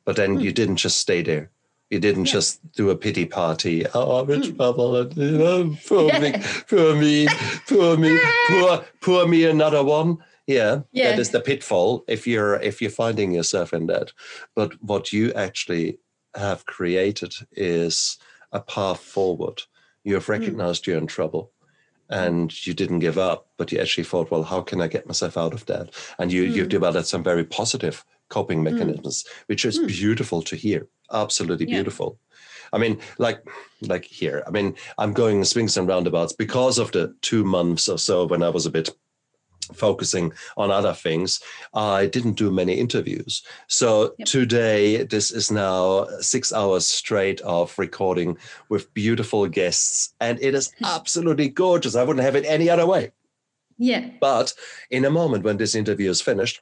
but then mm. you didn't just stay there you didn't yeah. just do a pity party. Oh, I'm in mm. trouble. You know, poor me, poor me, poor me, [LAUGHS] poor, poor me, another one. Yeah, yeah, that is the pitfall if you're if you're finding yourself in that. But what you actually have created is a path forward. You have hmm. recognized mm. you're in trouble and you didn't give up, but you actually thought, well, how can I get myself out of that? And you mm. you've developed some very positive coping hmm. mechanisms, mm. which is beautiful to hear. Absolutely yeah. beautiful. I mean, like, like here. I mean, I'm going swings and roundabouts because of the two months or so when I was a bit focusing on other things. I didn't do many interviews. So yep. today, this is now six hours straight of recording with beautiful guests, and it is [LAUGHS] absolutely gorgeous. I wouldn't have it any other way. Yeah. But in a moment when this interview is finished,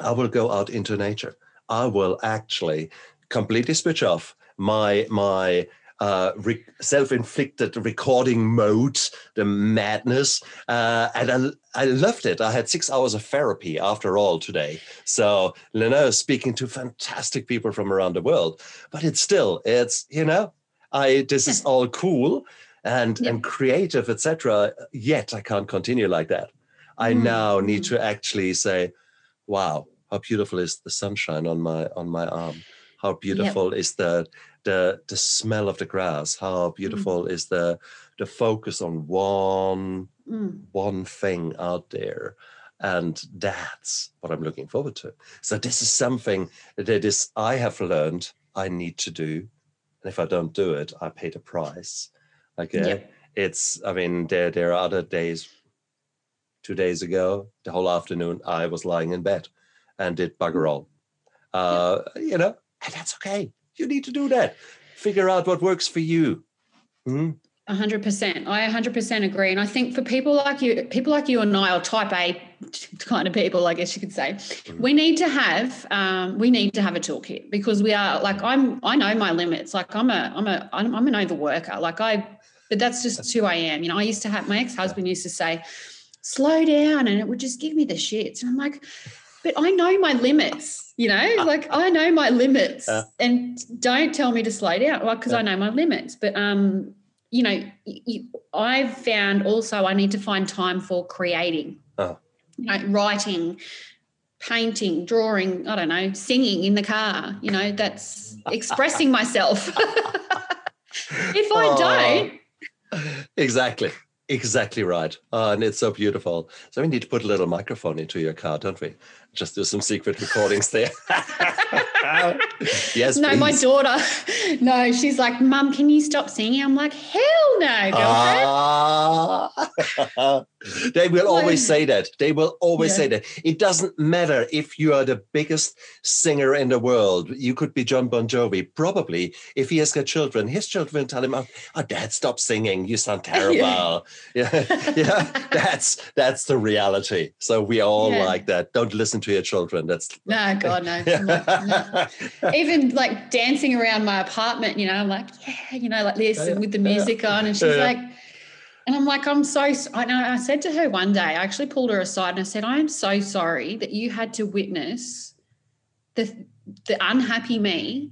I will go out into nature. I will actually completely switch off my my uh, re- self-inflicted recording mode, the madness, uh, and I, I loved it. I had six hours of therapy after all today. So Lena is speaking to fantastic people from around the world, but it's still it's you know I this is all cool and yeah. and creative etc. Yet I can't continue like that. I mm. now need to actually say, wow, how beautiful is the sunshine on my on my arm? How beautiful is the the the smell of the grass? How mm. beautiful mm. is the the focus on one mm. one thing out there? And that's what I'm looking forward to. So this is something that is I have learned I need to do. And if I don't do it, I pay the price. Okay. Yep. It's I mean, there there are other days two days ago, the whole afternoon, I was lying in bed and did bugger all. Uh, yeah. You know, and that's okay. You need to do that. Figure out what works for you. Mm-hmm. 100%. I 100% agree. And I think for people like you, people like you and I, or type A kind of people, I guess you could say, mm-hmm. we need to have, um, we need to have a toolkit because we are like, I'm, I know my limits. Like I'm a, I'm a, I'm, I'm an overworker. Like I, but that's just who I am. You know, I used to have, my ex-husband used to say, slow down and it would just give me the shits. And I'm like, but I know my limits, you know, uh, like I know my limits uh, and don't tell me to slow down well, because uh, I know my limits. But, um, you know, you, I've found also I need to find time for creating, uh, you know, writing, painting, drawing, I don't know, singing in the car, you know, that's [LAUGHS] expressing myself. [LAUGHS] if I don't, exactly. Exactly right. Oh, and it's so beautiful. So we need to put a little microphone into your car, don't we? Just do some secret recordings there. [LAUGHS] yes. No, please. my daughter. [LAUGHS] No, she's like, Mum, can you stop singing? I'm like, hell no, girlfriend. Uh, [LAUGHS] they will always say that. They will always yeah. say that. It doesn't matter if you are the biggest singer in the world. You could be John Bon Jovi. Probably, if he has got children, his children tell him, "Oh, oh Dad, stop singing. You sound terrible." yeah, yeah. yeah. That's that's the reality. So we all yeah. like that. Don't listen to your children. That's no, God, no. no. [LAUGHS] Even like dancing around my apartment, you know, I'm like, yeah, you know, like this and with the music on, and she's like and I'm like, I'm so, I know, I said to her one day, I actually pulled her aside and I said, I am so sorry that you had to witness the, the unhappy me.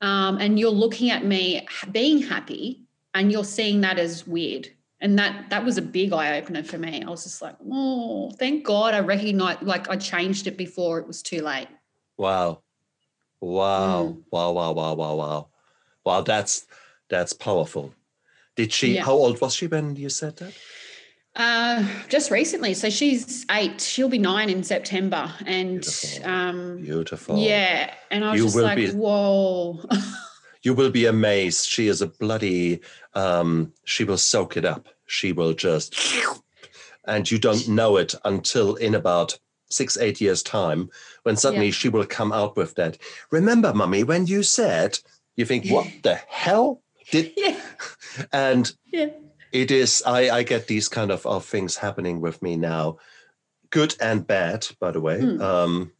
Um, and you're looking at me being happy and you're seeing that as weird. And that, that was a big eye opener for me. I was just like, oh, thank God I recognized, like I changed it before it was too late. Wow. Wow. Mm. Wow. Wow. Wow. Wow. Wow. Wow. That's, that's powerful did she? Yeah. How old was she when you said that? Uh, just recently. So she's eight. She'll be nine in September. And beautiful. Um, beautiful. Yeah. And I was you just like, be, whoa. [LAUGHS] you will be amazed. She is a bloody. Um, she will soak it up. She will just, and you don't know it until in about six, eight years' time, when suddenly yeah. she will come out with that. Remember, mummy, when you said, you think, what the hell? Did yeah. and yeah. it is I, I get these kind of, of things happening with me now good and bad by the way mm. um,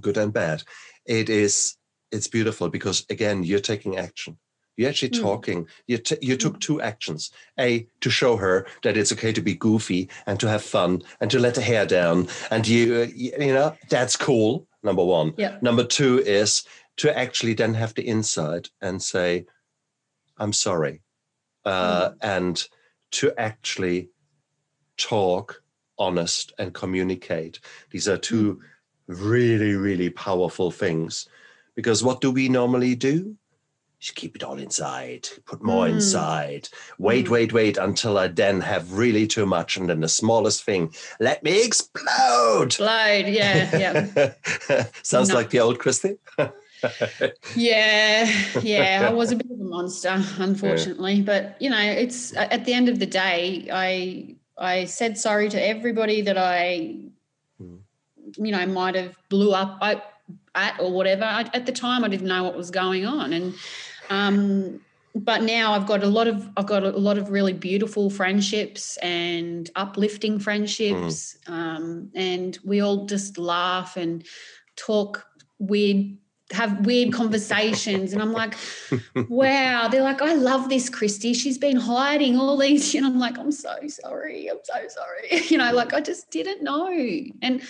good and bad it is it's beautiful because again you're taking action you're actually mm. talking you, t- you took hmm. two actions a to show her that it's okay to be goofy and to have fun and to let the hair down and you uh, you know that's cool number one yeah. number two is to actually then have the insight and say i'm sorry uh, mm. and to actually talk honest and communicate these are two mm. really really powerful things because what do we normally do just keep it all inside put more mm. inside wait mm. wait wait until i then have really too much and then the smallest thing let me explode explode yeah yeah [LAUGHS] sounds no. like the old christy [LAUGHS] yeah, yeah, I was a bit of a monster, unfortunately. Yeah. But you know, it's at the end of the day, I I said sorry to everybody that I, mm. you know, might have blew up at or whatever. I, at the time, I didn't know what was going on, and um, but now I've got a lot of I've got a lot of really beautiful friendships and uplifting friendships, mm. um, and we all just laugh and talk weird have weird conversations and I'm like, [LAUGHS] wow. They're like, I love this Christy. She's been hiding all these. And I'm like, I'm so sorry. I'm so sorry. [LAUGHS] You know, like I just didn't know. And,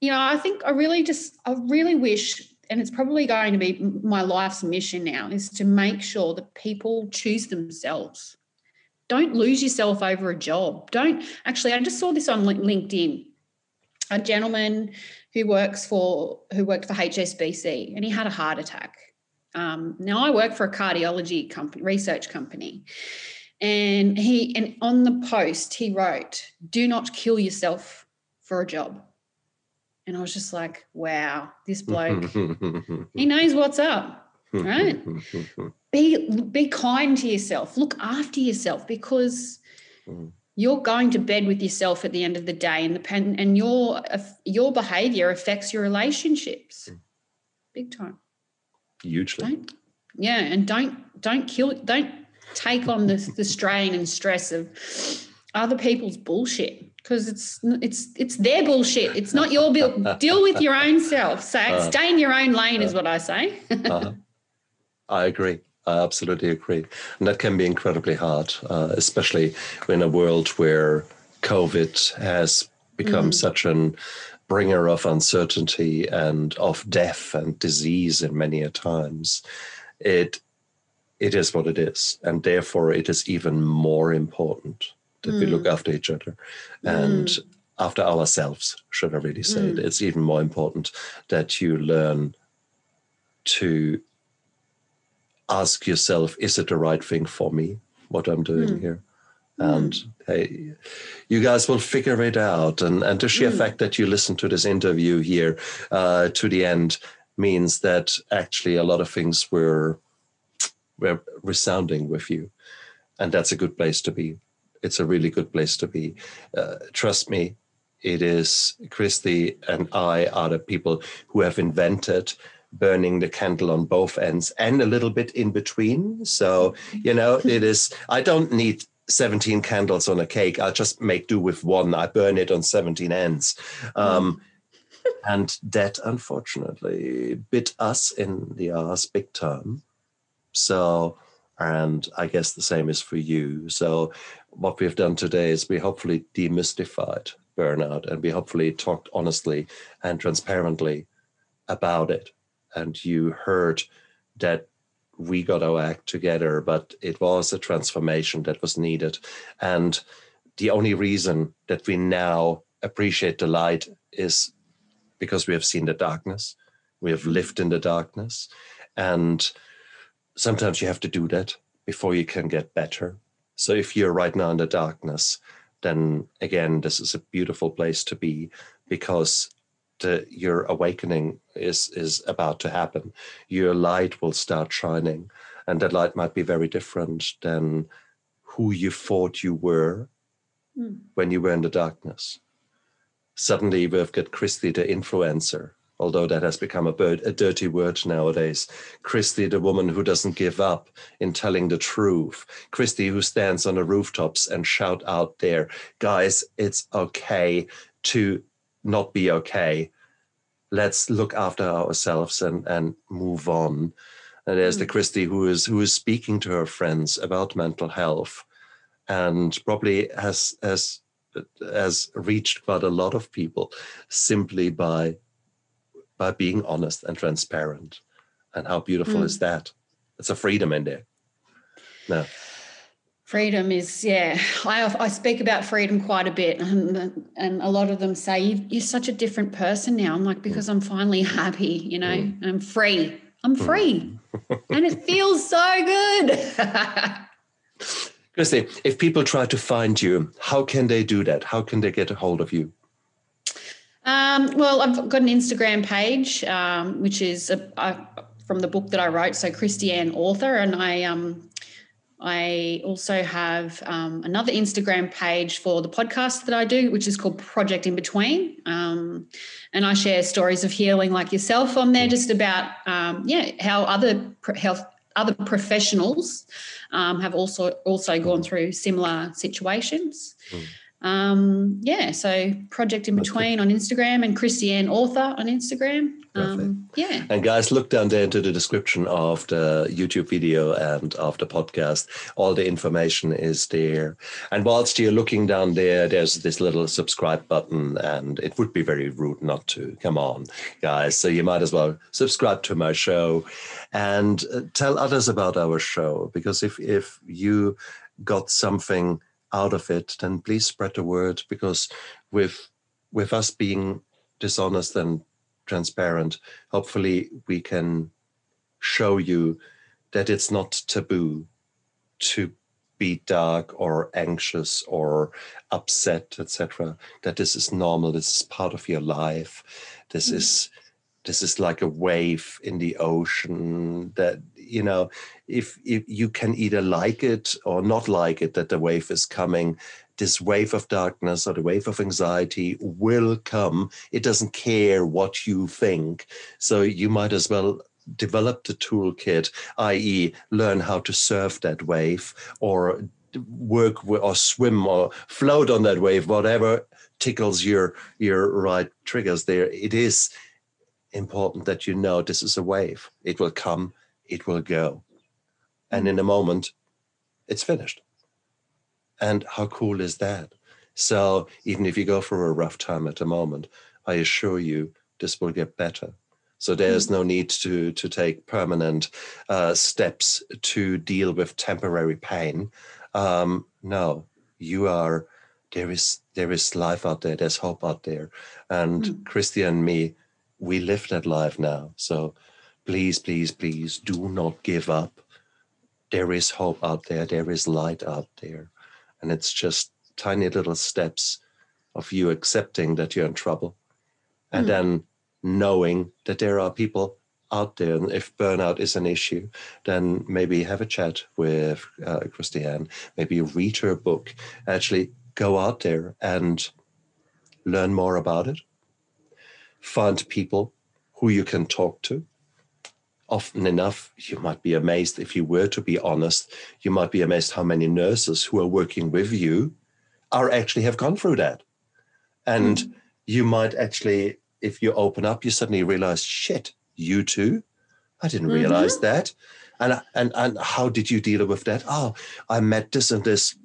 you know, I think I really just, I really wish, and it's probably going to be my life's mission now, is to make sure that people choose themselves. Don't lose yourself over a job. Don't actually, I just saw this on LinkedIn. A gentleman who works for who worked for HSBC, and he had a heart attack. Um, now I work for a cardiology company, research company, and he and on the post he wrote, "Do not kill yourself for a job." And I was just like, "Wow, this bloke, [LAUGHS] he knows what's up, right?" [LAUGHS] be be kind to yourself, look after yourself, because. Mm you're going to bed with yourself at the end of the day and the pen and your your behavior affects your relationships mm. big time hugely don't, yeah and don't don't kill don't take on the, the strain and stress of other people's bullshit because it's it's it's their bullshit it's not your bill [LAUGHS] deal with your own self so uh, stay in your own lane uh, is what i say [LAUGHS] uh, i agree I absolutely agree. And that can be incredibly hard, uh, especially in a world where COVID has become mm. such an bringer of uncertainty and of death and disease in many a times. It it is what it is. And therefore it is even more important that mm. we look mm. after each other and mm. after ourselves, should I really say it. Mm. It's even more important that you learn to ask yourself, is it the right thing for me, what I'm doing mm. here? And mm. hey, you guys will figure it out. And, and the sheer fact that you listen to this interview here uh, to the end means that actually a lot of things were, were resounding with you. And that's a good place to be. It's a really good place to be. Uh, trust me, it is Christy and I are the people who have invented burning the candle on both ends and a little bit in between. So, you know, [LAUGHS] it is, I don't need 17 candles on a cake. I'll just make do with one. I burn it on 17 ends. Um, [LAUGHS] and that unfortunately bit us in the ass big time. So, and I guess the same is for you. So, what we've done today is we hopefully demystified burnout and we hopefully talked honestly and transparently about it and you heard that we got our act together, but it was a transformation that was needed. And the only reason that we now appreciate the light is because we have seen the darkness, we have mm-hmm. lived in the darkness. And sometimes you have to do that before you can get better. So if you're right now in the darkness, then again, this is a beautiful place to be because the, your awakening is is about to happen. Your light will start shining, and that light might be very different than who you thought you were mm. when you were in the darkness. Suddenly, we've got Christy, the influencer although that has become a, bird, a dirty word nowadays. Christy, the woman who doesn't give up in telling the truth. Christy, who stands on the rooftops and shout out there, guys, it's okay to not be okay. Let's look after ourselves and, and move on. And there's mm. the Christy who is who is speaking to her friends about mental health and probably has has has reached quite a lot of people simply by by being honest and transparent. And how beautiful mm. is that? It's a freedom in there. No. Freedom is, yeah. I, I speak about freedom quite a bit, and, and a lot of them say, You're such a different person now. I'm like, Because I'm finally happy, you know, mm. I'm free. I'm hmm. free. and it feels so good. [LAUGHS] Christy, if people try to find you, how can they do that? How can they get a hold of you? Um, well, I've got an Instagram page, um, which is a, a, from the book that I wrote. So Christiane author, and I um, I also have um, another Instagram page for the podcast that I do, which is called Project in Between, um, and I share stories of healing like yourself on there, just about um, yeah how other health other professionals um, have also also gone through similar situations. Mm. Um, yeah, so Project in Between on Instagram and Christiane Author on Instagram. Um, yeah. And guys, look down there into the description of the YouTube video and of the podcast. All the information is there. And whilst you're looking down there, there's this little subscribe button, and it would be very rude not to. Come on, guys. So you might as well subscribe to my show and uh, tell others about our show because if if you got something out of it, then please spread the word because with with us being dishonest and transparent, hopefully we can show you that it's not taboo to be dark or anxious or upset, etc. That this is normal. This is part of your life. This mm. is this is like a wave in the ocean that you know if, if you can either like it or not like it that the wave is coming this wave of darkness or the wave of anxiety will come. It doesn't care what you think. So you might as well develop the toolkit i.e learn how to surf that wave or work or swim or float on that wave whatever tickles your your right triggers there. It is important that you know this is a wave. It will come, it will go. And in a moment, it's finished. And how cool is that? So even if you go through a rough time at the moment, I assure you this will get better. So there's no need to to take permanent uh, steps to deal with temporary pain. Um, no, you are there is there is life out there. There's hope out there, and mm. Christy and me we live that life now. So please, please, please do not give up. There is hope out there, there is light out there. And it's just tiny little steps of you accepting that you're in trouble and mm. then knowing that there are people out there. And if burnout is an issue, then maybe have a chat with uh, Christiane, maybe read her book, actually go out there and learn more about it find people who you can talk to. Often enough, you might be amazed if you were to be honest, you might be amazed how many nurses who are working with you are actually have gone through that. And mm. you might actually, if you open up, you suddenly realize, shit, you too? I didn't mm-hmm. realize that. And, and and how did you deal with that? Oh, I met this and this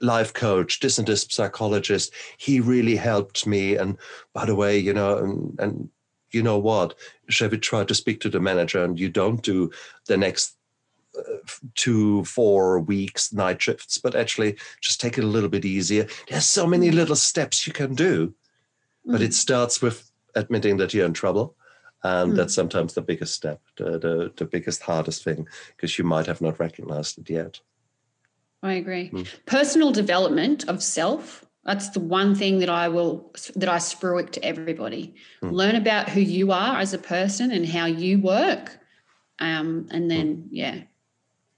life coach, this and this psychologist. He really helped me. And by the way, you know, and, and you know what? We try to speak to the manager and you don't do the next uh, two, four weeks night shifts, but actually just take it a little bit easier. There's so many little steps you can do, but it mm. starts with admitting that you're in trouble. And mm. that's sometimes the biggest step, the, the, the biggest, hardest thing, because you might have not recognized it yet. I agree. Mm. Personal development of self. That's the one thing that I will that I sprue it to everybody. Mm. Learn about who you are as a person and how you work, um, and then mm. yeah,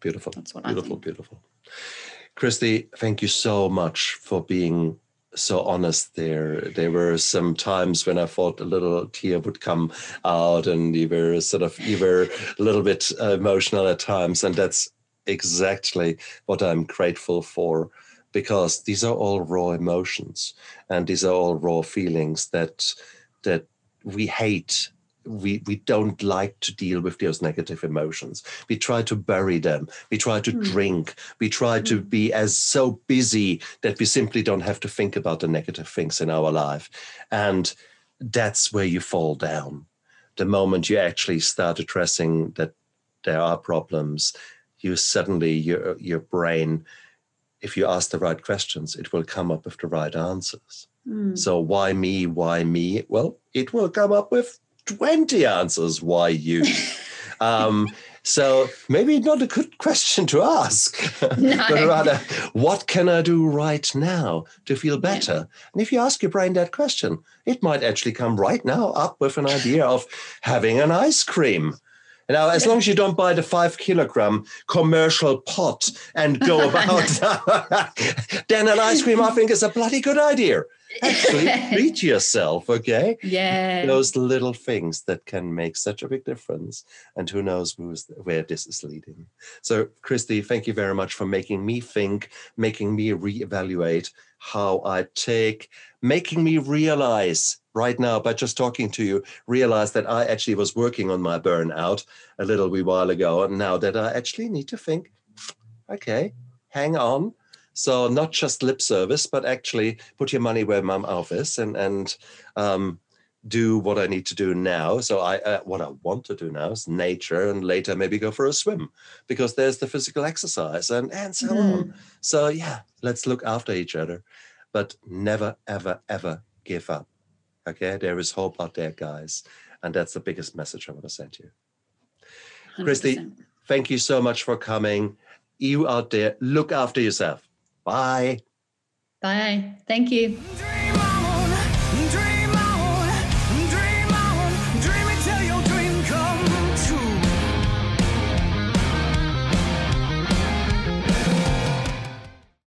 beautiful. That's what beautiful, I think. beautiful. Beautiful. Christy, thank you so much for being so honest there. There were some times when I thought a little tear would come out, and you were sort of you were a little bit emotional at times, and that's exactly what I'm grateful for because these are all raw emotions and these are all raw feelings that that we hate we we don't like to deal with those negative emotions we try to bury them we try to mm. drink we try mm. to hmm. be as so busy that we simply don't have to think about the negative things in our life and that's where you fall down the moment you actually start addressing that there are problems you suddenly your your brain if you ask the right questions it will come up with the right answers mm. so why me why me well it will come up with 20 answers why you. [LAUGHS] um, so maybe not a good question to ask, [LAUGHS] [LAUGHS] no. but rather, what can I do right now to feel better? Yeah. And if you ask your brain that question, it might actually come right now up with an idea of having an ice cream. Now, as long as you don't buy the five kilogram commercial pot and go [LAUGHS] about, then [LAUGHS] an ice cream, I think, is a bloody good idea actually [LAUGHS] treat yourself, okay? Yeah. Those little things that can make such a big difference. And who knows where this is leading. So, Christy, thank you very much for making me think, making me reevaluate how I take, making me realize right now by just talking to you, realize that I actually was working on my burnout a little wee while ago. And now that I actually need to think, okay, hang on so not just lip service, but actually put your money where my mouth is and and um, do what I need to do now. So I uh, what I want to do now is nature, and later maybe go for a swim because there's the physical exercise and and so mm. on. So yeah, let's look after each other, but never ever ever give up. Okay, there is hope out there, guys, and that's the biggest message I want to send you. 100%. Christy, thank you so much for coming. You out there, look after yourself. Bye. Bye. Thank you.